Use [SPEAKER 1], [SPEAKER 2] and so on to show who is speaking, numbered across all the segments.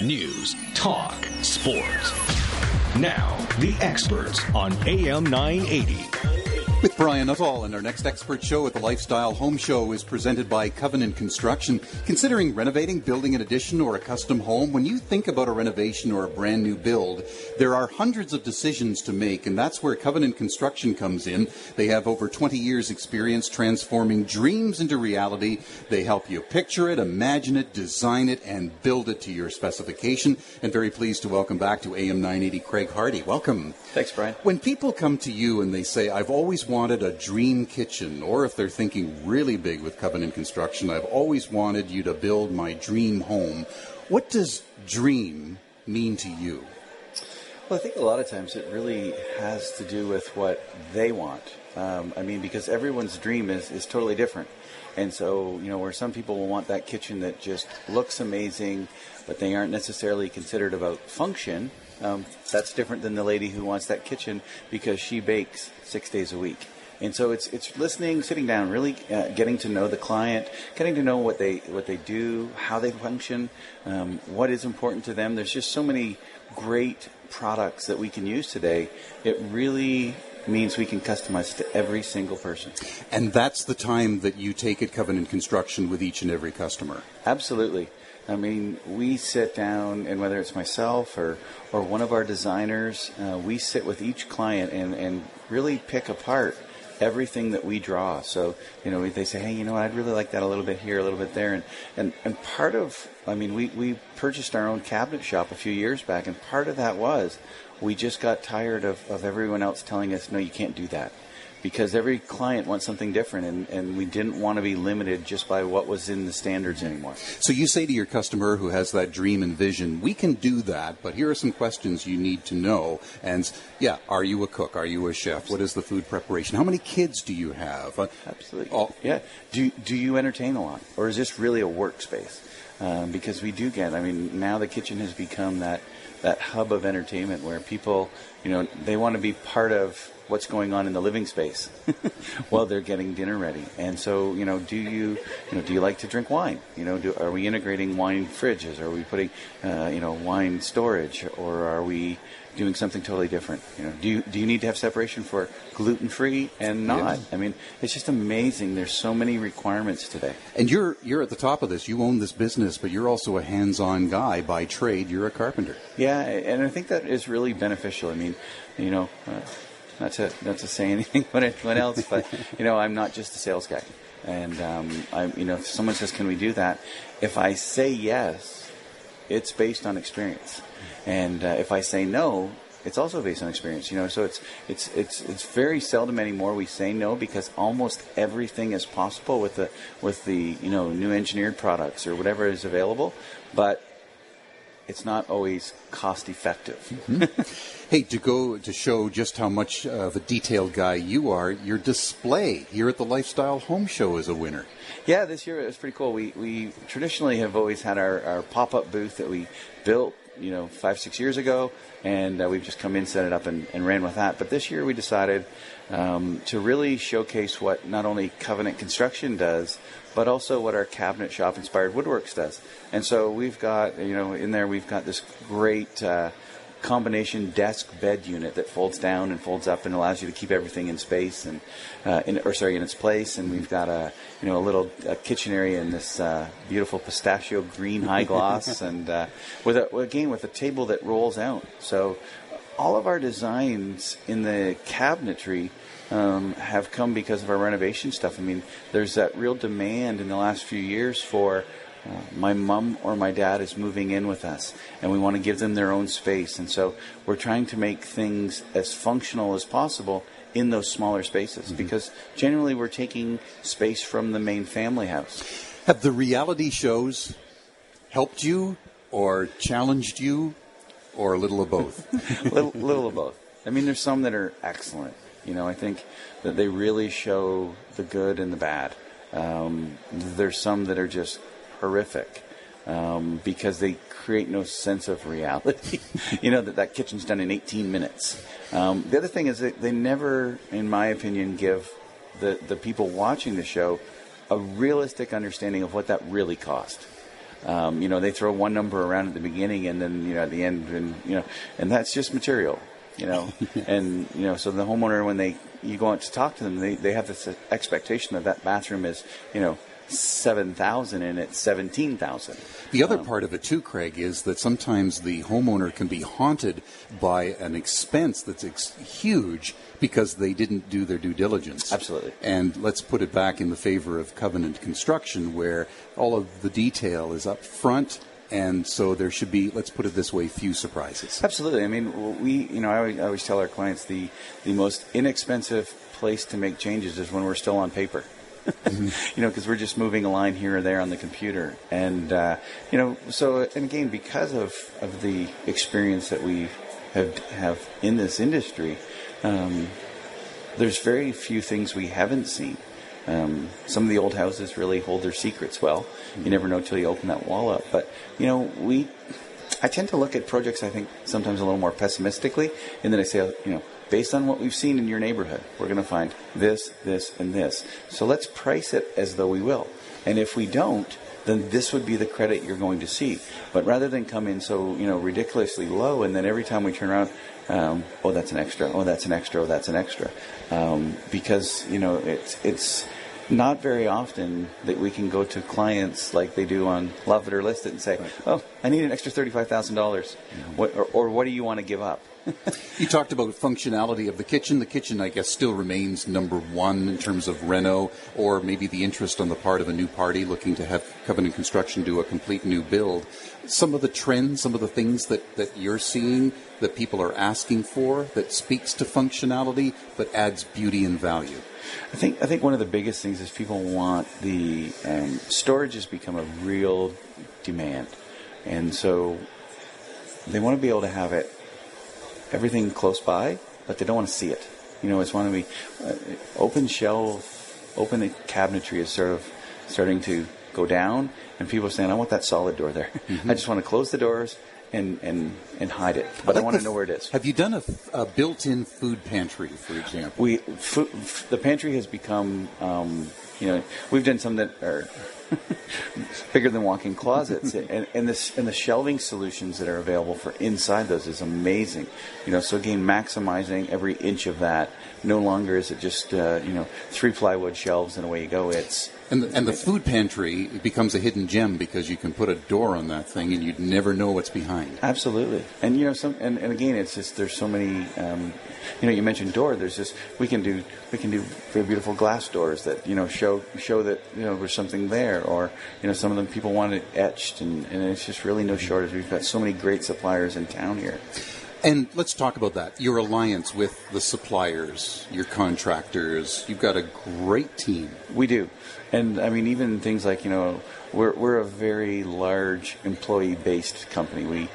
[SPEAKER 1] News, talk, sports. Now, the experts on AM 980.
[SPEAKER 2] With Brian Nuttall, and our next expert show at the Lifestyle Home Show is presented by Covenant Construction. Considering renovating, building an addition, or a custom home, when you think about a renovation or a brand new build, there are hundreds of decisions to make, and that's where Covenant Construction comes in. They have over 20 years' experience transforming dreams into reality. They help you picture it, imagine it, design it, and build it to your specification. And very pleased to welcome back to AM 980 Craig Hardy. Welcome.
[SPEAKER 3] Thanks, Brian.
[SPEAKER 2] When people come to you and they say, I've always wanted a dream kitchen, or if they're thinking really big with Covenant Construction, I've always wanted you to build my dream home. What does dream mean to you?
[SPEAKER 3] Well, I think a lot of times it really has to do with what they want. Um, I mean, because everyone's dream is, is totally different. And so, you know, where some people will want that kitchen that just looks amazing, but they aren't necessarily considered about function, um, that's different than the lady who wants that kitchen because she bakes six days a week. And so it's it's listening, sitting down, really uh, getting to know the client, getting to know what they what they do, how they function, um, what is important to them. There's just so many great products that we can use today. It really means we can customize to every single person.
[SPEAKER 2] And that's the time that you take at Covenant Construction with each and every customer.
[SPEAKER 3] Absolutely. I mean, we sit down, and whether it's myself or, or one of our designers, uh, we sit with each client and, and really pick apart everything that we draw. So, you know, they say, hey, you know I'd really like that a little bit here, a little bit there. And, and, and part of, I mean, we, we purchased our own cabinet shop a few years back, and part of that was we just got tired of, of everyone else telling us, no, you can't do that because every client wants something different and, and we didn't want to be limited just by what was in the standards anymore.
[SPEAKER 2] So you say to your customer who has that dream and vision, we can do that, but here are some questions you need to know. And yeah, are you a cook? Are you a chef? What is the food preparation? How many kids do you have? Uh,
[SPEAKER 3] Absolutely. Oh. Yeah. Do, do you entertain a lot? Or is this really a workspace? Um, because we do get, I mean, now the kitchen has become that, that hub of entertainment where people, you know, they want to be part of what's going on in the living space while they're getting dinner ready. And so, you know, do you, you know, do you like to drink wine? You know, do, are we integrating wine fridges? Are we putting, uh, you know, wine storage, or are we doing something totally different? You know, do you do you need to have separation for gluten free and not? I mean, it's just amazing. There's so many requirements today.
[SPEAKER 2] And you're you're at the top of this. You own this business, but you're also a hands-on guy by trade. You're a carpenter.
[SPEAKER 3] Yeah, and I think that is really beneficial. I mean, you know. Uh, not to not to say anything about anyone else, but you know, I'm not just a sales guy. And um, I, you know, if someone says, "Can we do that?" If I say yes, it's based on experience, and uh, if I say no, it's also based on experience. You know, so it's it's it's it's very seldom anymore we say no because almost everything is possible with the with the you know new engineered products or whatever is available, but it's not always cost effective.
[SPEAKER 2] Mm-hmm. hey, to go to show just how much of a detailed guy you are, your display here at the Lifestyle Home Show is a winner.
[SPEAKER 3] Yeah, this year it was pretty cool. We we traditionally have always had our, our pop up booth that we built, you know, five six years ago, and uh, we've just come in, set it up, and, and ran with that. But this year we decided um, to really showcase what not only Covenant Construction does, but also what our cabinet shop inspired woodworks does. And so we've got, you know, in there we've got this great uh, combination desk bed unit that folds down and folds up and allows you to keep everything in space and, uh, in, or sorry, in its place. And we've got a, you know, a little a kitchen area in this uh, beautiful pistachio green high gloss and uh, with a, again with a table that rolls out. So all of our designs in the cabinetry um, have come because of our renovation stuff. I mean, there's that real demand in the last few years for uh, my mom or my dad is moving in with us, and we want to give them their own space. And so we're trying to make things as functional as possible in those smaller spaces mm-hmm. because generally we're taking space from the main family house.
[SPEAKER 2] Have the reality shows helped you or challenged you or a little of both?
[SPEAKER 3] little, little of both. I mean, there's some that are excellent. You know, I think that they really show the good and the bad. Um, there's some that are just horrific um, because they create no sense of reality. you know that that kitchen's done in 18 minutes. Um, the other thing is that they never, in my opinion, give the the people watching the show a realistic understanding of what that really cost. Um, you know, they throw one number around at the beginning and then you know at the end, and you know, and that's just material. You know, and you know, so the homeowner when they you go out to talk to them, they they have this expectation that that bathroom is you know seven thousand and it's seventeen thousand.
[SPEAKER 2] The other um, part of it too, Craig, is that sometimes the homeowner can be haunted by an expense that's ex- huge because they didn't do their due diligence.
[SPEAKER 3] Absolutely.
[SPEAKER 2] And let's put it back in the favor of covenant construction, where all of the detail is up front and so there should be let's put it this way few surprises.
[SPEAKER 3] Absolutely. I mean we you know i always, I always, tell our clients the the most inexpensive place to make changes is when we're still on paper. You know, because we're just moving a line here or there on the computer, and uh, you know, so and again, because of of the experience that we have have in this industry, um, there's very few things we haven't seen. Um, some of the old houses really hold their secrets well. You never know till you open that wall up. But you know, we I tend to look at projects I think sometimes a little more pessimistically, and then I say, you know, based on what we've seen in your neighborhood, we're going to find this, this, and this. So let's price it as though we will. And if we don't, then this would be the credit you're going to see. But rather than come in so you know ridiculously low, and then every time we turn around, um, oh that's an extra, oh that's an extra, oh that's an extra, um, because you know it's it's not very often that we can go to clients like they do on Love It or List It and say, right. "Oh, I need an extra thirty-five thousand dollars," or, or what do you want to give up?
[SPEAKER 2] you talked about functionality of the kitchen. The kitchen, I guess, still remains number one in terms of reno, or maybe the interest on the part of a new party looking to have Covenant Construction do a complete new build. Some of the trends, some of the things that, that you're seeing that people are asking for that speaks to functionality but adds beauty and value.
[SPEAKER 3] I think I think one of the biggest things is people want the um, storage has become a real demand, and so they want to be able to have it everything close by, but they don't want to see it. You know, it's want to be uh, open shelf, open the cabinetry is sort of starting to go down, and people are saying, "I want that solid door there. Mm-hmm. I just want to close the doors." And, and, and hide it, but I, like I want to know where it is.
[SPEAKER 2] Have you done a, a built-in food pantry, for example?
[SPEAKER 3] We food, the pantry has become, um, you know, we've done some that are bigger than walk-in closets, and, and this and the shelving solutions that are available for inside those is amazing. You know, so again, maximizing every inch of that. No longer is it just uh, you know three plywood shelves and away you go. It's
[SPEAKER 2] and the, and the food pantry becomes a hidden gem because you can put a door on that thing and you'd never know what's behind.
[SPEAKER 3] Absolutely, and you know some and, and again, it's just there's so many. Um, you know, you mentioned door. There's just we can do we can do very beautiful glass doors that you know show show that you know there's something there, or you know some of them people want it etched, and, and it's just really no shortage. We've got so many great suppliers in town here.
[SPEAKER 2] And let's talk about that. Your alliance with the suppliers, your contractors. You've got a great team.
[SPEAKER 3] We do. And I mean, even things like, you know, we're, we're a very large employee based company. We,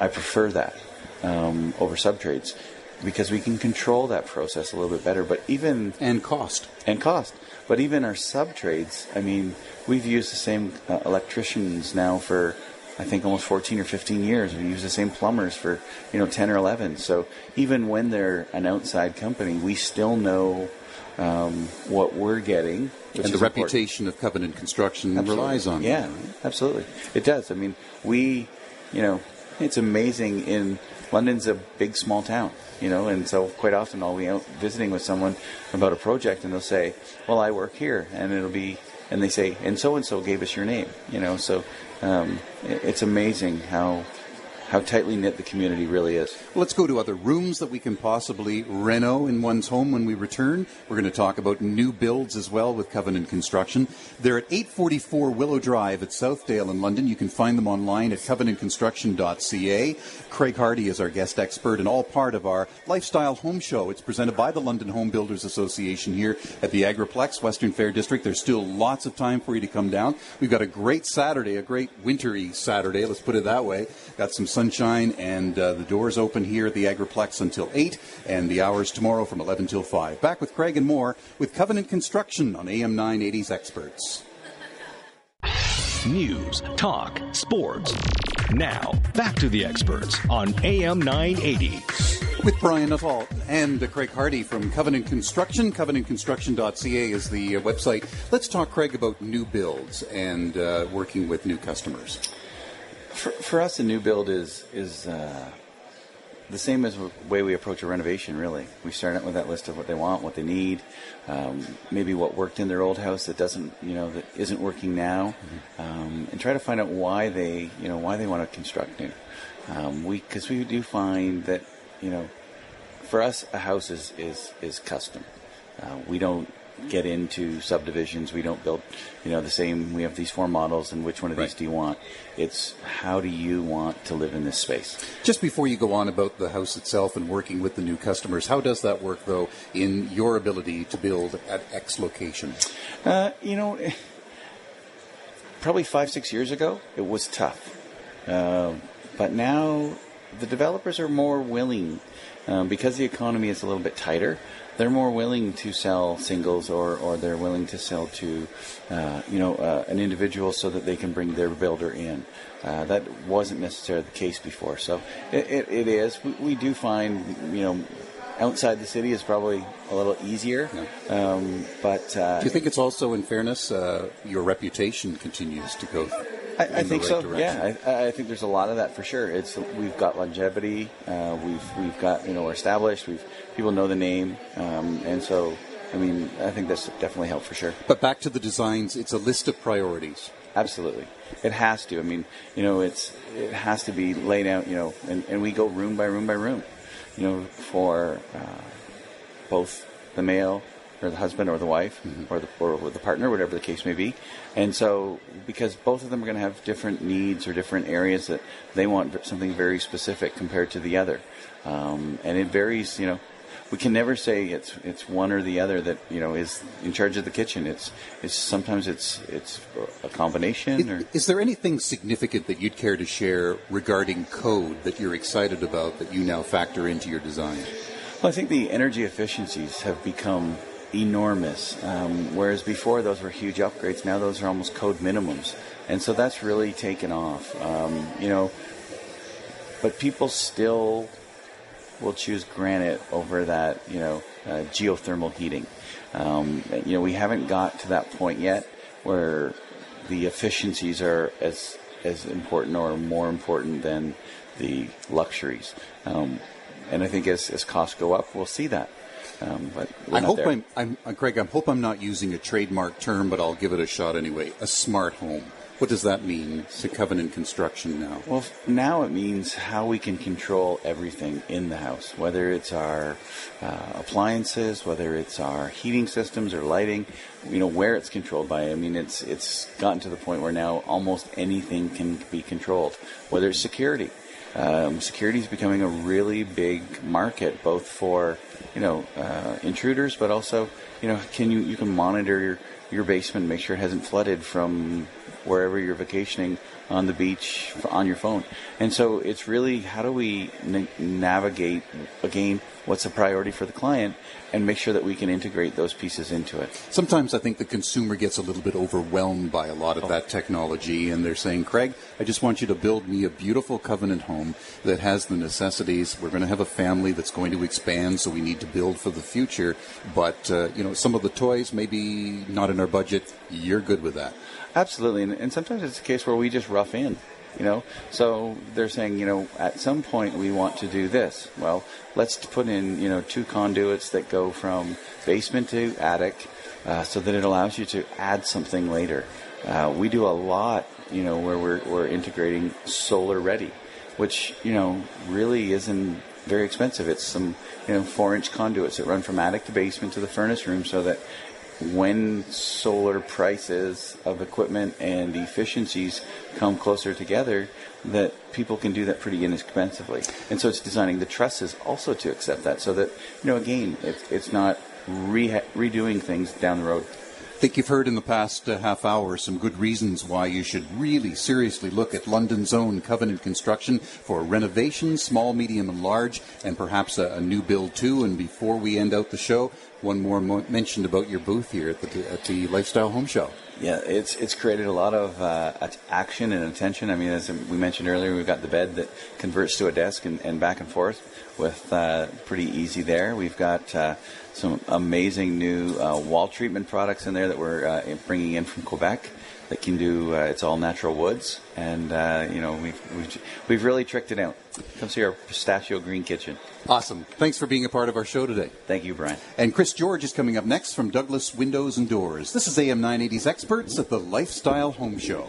[SPEAKER 3] I prefer that um, over subtrades because we can control that process a little bit better. But even.
[SPEAKER 2] And cost.
[SPEAKER 3] And cost. But even our subtrades, I mean, we've used the same uh, electricians now for I think almost 14 or 15 years. We use the same plumbers for you know 10 or 11. So even when they're an outside company, we still know um, what we're getting.
[SPEAKER 2] and the reputation of Covenant Construction absolutely. relies on.
[SPEAKER 3] Yeah, that, right? absolutely, it does. I mean, we, you know, it's amazing. In London's a big small town, you know, and so quite often I'll be out visiting with someone about a project, and they'll say, "Well, I work here," and it'll be and they say, and so and so gave us your name, you know. So um, it's amazing how how tightly knit the community really is.
[SPEAKER 2] Let's go to other rooms that we can possibly reno in one's home when we return. We're going to talk about new builds as well with Covenant Construction. They're at 844 Willow Drive at Southdale in London. You can find them online at covenantconstruction.ca. Craig Hardy is our guest expert and all part of our lifestyle home show. It's presented by the London Home Builders Association here at the Agriplex, Western Fair District. There's still lots of time for you to come down. We've got a great Saturday, a great wintry Saturday, let's put it that way. Got some sunshine, and uh, the doors open here at the Agriplex until 8, and the hours tomorrow from 11 till 5. Back with Craig and more with Covenant Construction on AM 980's Experts.
[SPEAKER 1] News, talk, sports. Now, back to the experts on AM 980.
[SPEAKER 2] With Brian Nuttall and uh, Craig Hardy from Covenant Construction. CovenantConstruction.ca is the uh, website. Let's talk, Craig, about new builds and uh, working with new customers.
[SPEAKER 3] For, for us, a new build is is uh, the same as the way we approach a renovation. Really, we start out with that list of what they want, what they need, um, maybe what worked in their old house that doesn't, you know, that isn't working now, mm-hmm. um, and try to find out why they, you know, why they want to construct new. Um, we because we do find that you know, for us, a house is is is custom. Uh, we don't get into subdivisions. We don't build, you know, the same. We have these four models, and which one of right. these do you want? It's how do you want to live in this space?
[SPEAKER 2] Just before you go on about the house itself and working with the new customers, how does that work, though, in your ability to build at X location?
[SPEAKER 3] Uh, you know, probably five, six years ago, it was tough. Uh, but now the developers are more willing, um, because the economy is a little bit tighter, they're more willing to sell singles or, or they're willing to sell to, uh, you know, uh, an individual so that they can bring their builder in. Uh, that wasn't necessarily the case before. So it, it, it is. We, we, do find, you know, outside the city is probably a little easier. Yeah. Um, but
[SPEAKER 2] uh, do you think it's also, in fairness, uh, your reputation continues to go?
[SPEAKER 3] I, I think right so. Direction. Yeah, I, I, think there's a lot of that for sure. It's we've got longevity. Uh, we've we've got you know we're established. We've people know the name, um, and so I mean I think that's definitely helped for sure.
[SPEAKER 2] But back to the designs, it's a list of priorities.
[SPEAKER 3] Absolutely, it has to. I mean, you know, it's it has to be laid out. You know, and, and we go room by room by room. You know, for uh, both the male or the husband or the wife mm-hmm. or, the, or the partner, whatever the case may be. And so, because both of them are going to have different needs or different areas that they want something very specific compared to the other, um, and it varies. You know, we can never say it's it's one or the other that you know is in charge of the kitchen. It's it's sometimes it's it's a combination. Or
[SPEAKER 2] is there anything significant that you'd care to share regarding code that you're excited about that you now factor into your design?
[SPEAKER 3] Well, I think the energy efficiencies have become enormous. Um, whereas before those were huge upgrades, now those are almost code minimums, and so that's really taken off. Um, you know, but people still will choose granite over that. You know, uh, geothermal heating. Um, you know, we haven't got to that point yet where the efficiencies are as as important or more important than the luxuries. Um, and I think as, as costs go up, we'll see that. Um, but
[SPEAKER 2] I hope I'm, I'm, uh, Craig. I hope I'm not using a trademark term, but I'll give it a shot anyway. A smart home. What does that mean to Covenant Construction now?
[SPEAKER 3] Well, now it means how we can control everything in the house, whether it's our uh, appliances, whether it's our heating systems or lighting. You know where it's controlled by. I mean, it's it's gotten to the point where now almost anything can be controlled, whether it's security. Um, security is becoming a really big market, both for you know, uh, intruders, but also, you know, can you you can monitor your your basement, make sure it hasn't flooded from wherever you're vacationing on the beach on your phone. And so it's really how do we n- navigate again what's a priority for the client and make sure that we can integrate those pieces into it.
[SPEAKER 2] Sometimes I think the consumer gets a little bit overwhelmed by a lot of oh. that technology and they're saying, Craig, I just want you to build me a beautiful covenant home that has the necessities. We're going to have a family that's going to expand, so we need to build for the future. But, uh, you know, some of the toys maybe not in our budget. You're good with that.
[SPEAKER 3] Absolutely. And, and sometimes it's a case where we just rough in you know? So they're saying you know at some point we want to do this. Well let's put in you know two conduits that go from basement to attic uh, so that it allows you to add something later. Uh, we do a lot you know where we're, we're integrating solar ready which you know really isn't very expensive. It's some you know four inch conduits that run from attic to basement to the furnace room so that when solar prices of equipment and efficiencies come closer together, that people can do that pretty inexpensively. And so it's designing the trusses also to accept that so that, you know, again, it's, it's not re- redoing things down the road.
[SPEAKER 2] I think you've heard in the past uh, half hour some good reasons why you should really seriously look at London's own Covenant Construction for renovation, small, medium, and large, and perhaps a, a new build too. And before we end out the show, one more mo- mentioned about your booth here at the, at the Lifestyle Home Show.
[SPEAKER 3] Yeah, it's it's created a lot of uh, action and attention. I mean, as we mentioned earlier, we've got the bed that converts to a desk and, and back and forth with uh, pretty easy there. We've got uh, some amazing new uh, wall treatment products in there that we're uh, bringing in from Quebec that can do. Uh, it's all natural woods, and you know we've, we've we've really tricked it out. Come see our pistachio green kitchen.
[SPEAKER 2] Awesome. Thanks for being a part of our show today.
[SPEAKER 3] Thank you, Brian.
[SPEAKER 2] And Chris George is coming up next from Douglas Windows and Doors. This is AM 980's Experts at the Lifestyle Home Show.